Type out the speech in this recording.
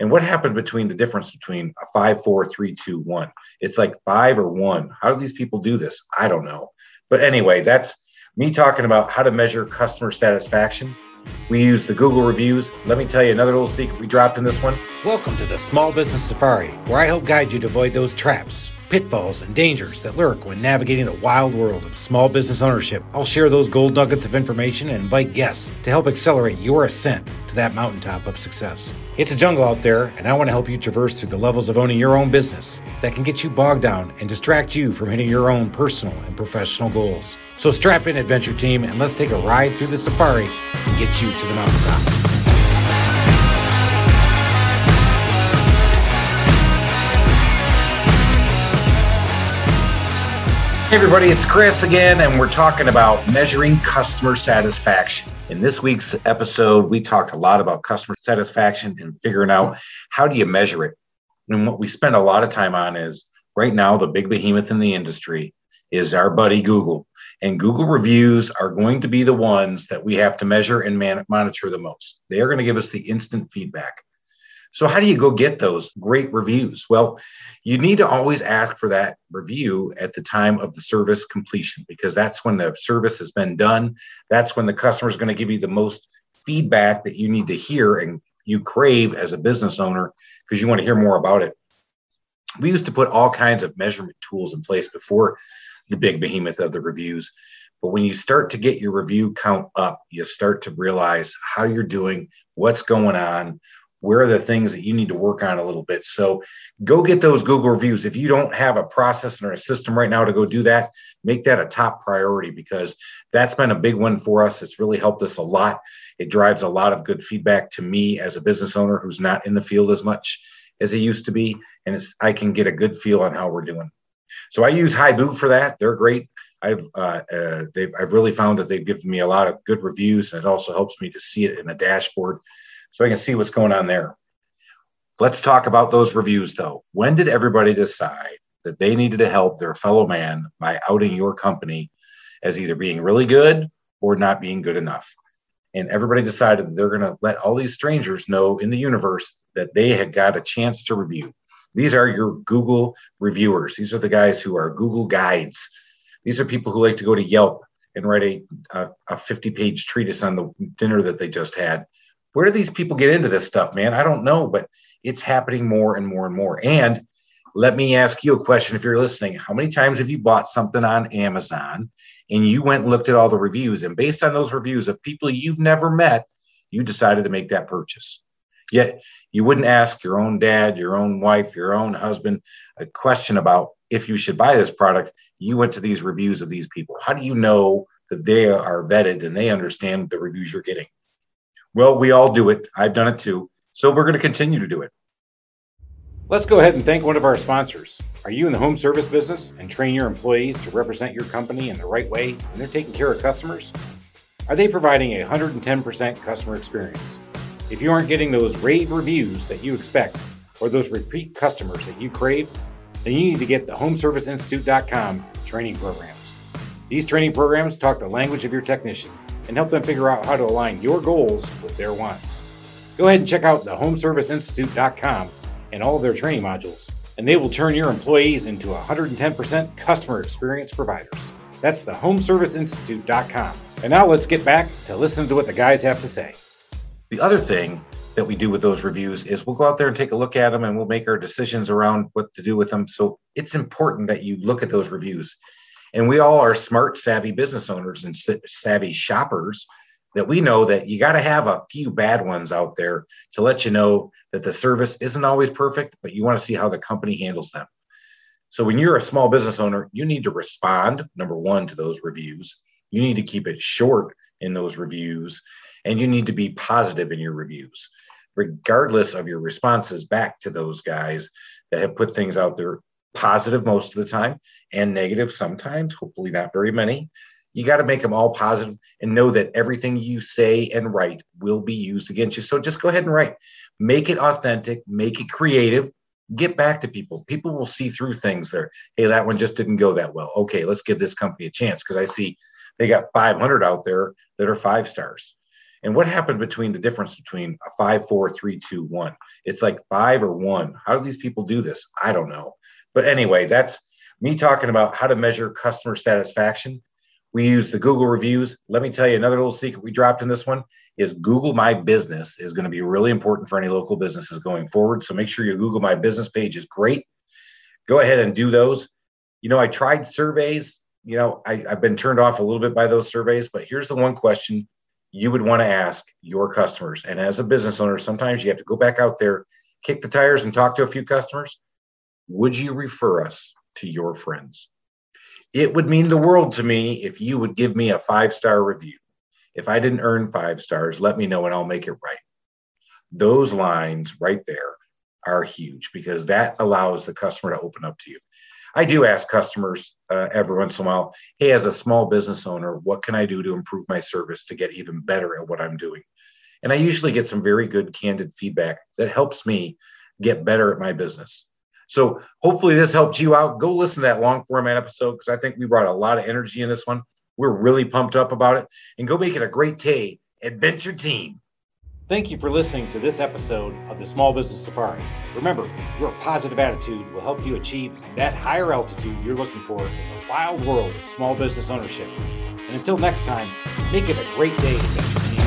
And what happened between the difference between a five, four, three, two, one? It's like five or one. How do these people do this? I don't know. But anyway, that's me talking about how to measure customer satisfaction. We use the Google reviews. Let me tell you another little secret we dropped in this one. Welcome to the Small Business Safari, where I help guide you to avoid those traps, pitfalls, and dangers that lurk when navigating the wild world of small business ownership. I'll share those gold nuggets of information and invite guests to help accelerate your ascent to that mountaintop of success. It's a jungle out there, and I want to help you traverse through the levels of owning your own business that can get you bogged down and distract you from hitting your own personal and professional goals. So strap in, adventure team, and let's take a ride through the safari and get you to the mountaintop. Hey everybody, it's Chris again, and we're talking about measuring customer satisfaction. In this week's episode, we talked a lot about customer satisfaction and figuring out how do you measure it. And what we spend a lot of time on is right now, the big behemoth in the industry is our buddy Google. And Google reviews are going to be the ones that we have to measure and man- monitor the most. They are going to give us the instant feedback. So, how do you go get those great reviews? Well, you need to always ask for that review at the time of the service completion because that's when the service has been done. That's when the customer is going to give you the most feedback that you need to hear and you crave as a business owner because you want to hear more about it. We used to put all kinds of measurement tools in place before the big behemoth of the reviews. But when you start to get your review count up, you start to realize how you're doing, what's going on, where are the things that you need to work on a little bit? So go get those google reviews. If you don't have a process or a system right now to go do that make that a top priority because that's been a big one for us. It's really helped us a lot. It drives a lot of good feedback to me as a business owner who's not in the field as much as he used to be and i can get a good feel on how we're doing. So i use Hiboot for that. They're great. I've uh, uh, I've really found that they've given me a lot of good reviews, and it also helps me to see it in a dashboard so I can see what's going on there. Let's talk about those reviews though. When did everybody decide that they needed to help their fellow man by outing your company as either being really good or not being good enough? And everybody decided they're going to let all these strangers know in the universe that they had got a chance to review. These are your Google reviewers. These are the guys who are Google guides. These are people who like to go to Yelp and write a, a, a 50 page treatise on the dinner that they just had where do these people get into this stuff, man? I don't know, but it's happening more and more and more. And let me ask you a question if you're listening. How many times have you bought something on Amazon and you went and looked at all the reviews and based on those reviews of people you've never met, you decided to make that purchase? Yet you wouldn't ask your own dad, your own wife, your own husband a question about if you should buy this product. You went to these reviews of these people. How do you know that they are vetted and they understand the reviews you're getting? Well, we all do it. I've done it too. So we're going to continue to do it. Let's go ahead and thank one of our sponsors. Are you in the home service business and train your employees to represent your company in the right way when they're taking care of customers? Are they providing a 110% customer experience? If you aren't getting those rave reviews that you expect or those repeat customers that you crave, then you need to get the homeserviceinstitute.com training programs. These training programs talk the language of your technician and help them figure out how to align your goals with their wants. Go ahead and check out the homeserviceinstitute.com and all of their training modules, and they will turn your employees into 110% customer experience providers. That's the homeserviceinstitute.com. And now let's get back to listening to what the guys have to say. The other thing that we do with those reviews is we'll go out there and take a look at them and we'll make our decisions around what to do with them. So it's important that you look at those reviews. And we all are smart, savvy business owners and savvy shoppers that we know that you got to have a few bad ones out there to let you know that the service isn't always perfect, but you want to see how the company handles them. So when you're a small business owner, you need to respond, number one, to those reviews. You need to keep it short in those reviews, and you need to be positive in your reviews, regardless of your responses back to those guys that have put things out there positive most of the time and negative sometimes, hopefully not very many. You got to make them all positive and know that everything you say and write will be used against you. So just go ahead and write. Make it authentic, make it creative, get back to people. People will see through things there. Hey, that one just didn't go that well. Okay, let's give this company a chance because I see they got 500 out there that are five stars. And what happened between the difference between a five, four, three, two, one? It's like five or one. How do these people do this? I don't know. But anyway, that's me talking about how to measure customer satisfaction. We use the Google reviews. Let me tell you another little secret we dropped in this one is Google My Business is going to be really important for any local businesses going forward. So make sure your Google My Business page is great. Go ahead and do those. You know, I tried surveys. You know, I, I've been turned off a little bit by those surveys, but here's the one question you would want to ask your customers. And as a business owner, sometimes you have to go back out there, kick the tires, and talk to a few customers. Would you refer us to your friends? It would mean the world to me if you would give me a five star review. If I didn't earn five stars, let me know and I'll make it right. Those lines right there are huge because that allows the customer to open up to you. I do ask customers uh, every once in a while, hey, as a small business owner, what can I do to improve my service to get even better at what I'm doing? And I usually get some very good, candid feedback that helps me get better at my business. So hopefully this helped you out. Go listen to that long format episode because I think we brought a lot of energy in this one. We're really pumped up about it. And go make it a great day, adventure team. Thank you for listening to this episode of the Small Business Safari. Remember, your positive attitude will help you achieve that higher altitude you're looking for in the wild world of small business ownership. And until next time, make it a great day.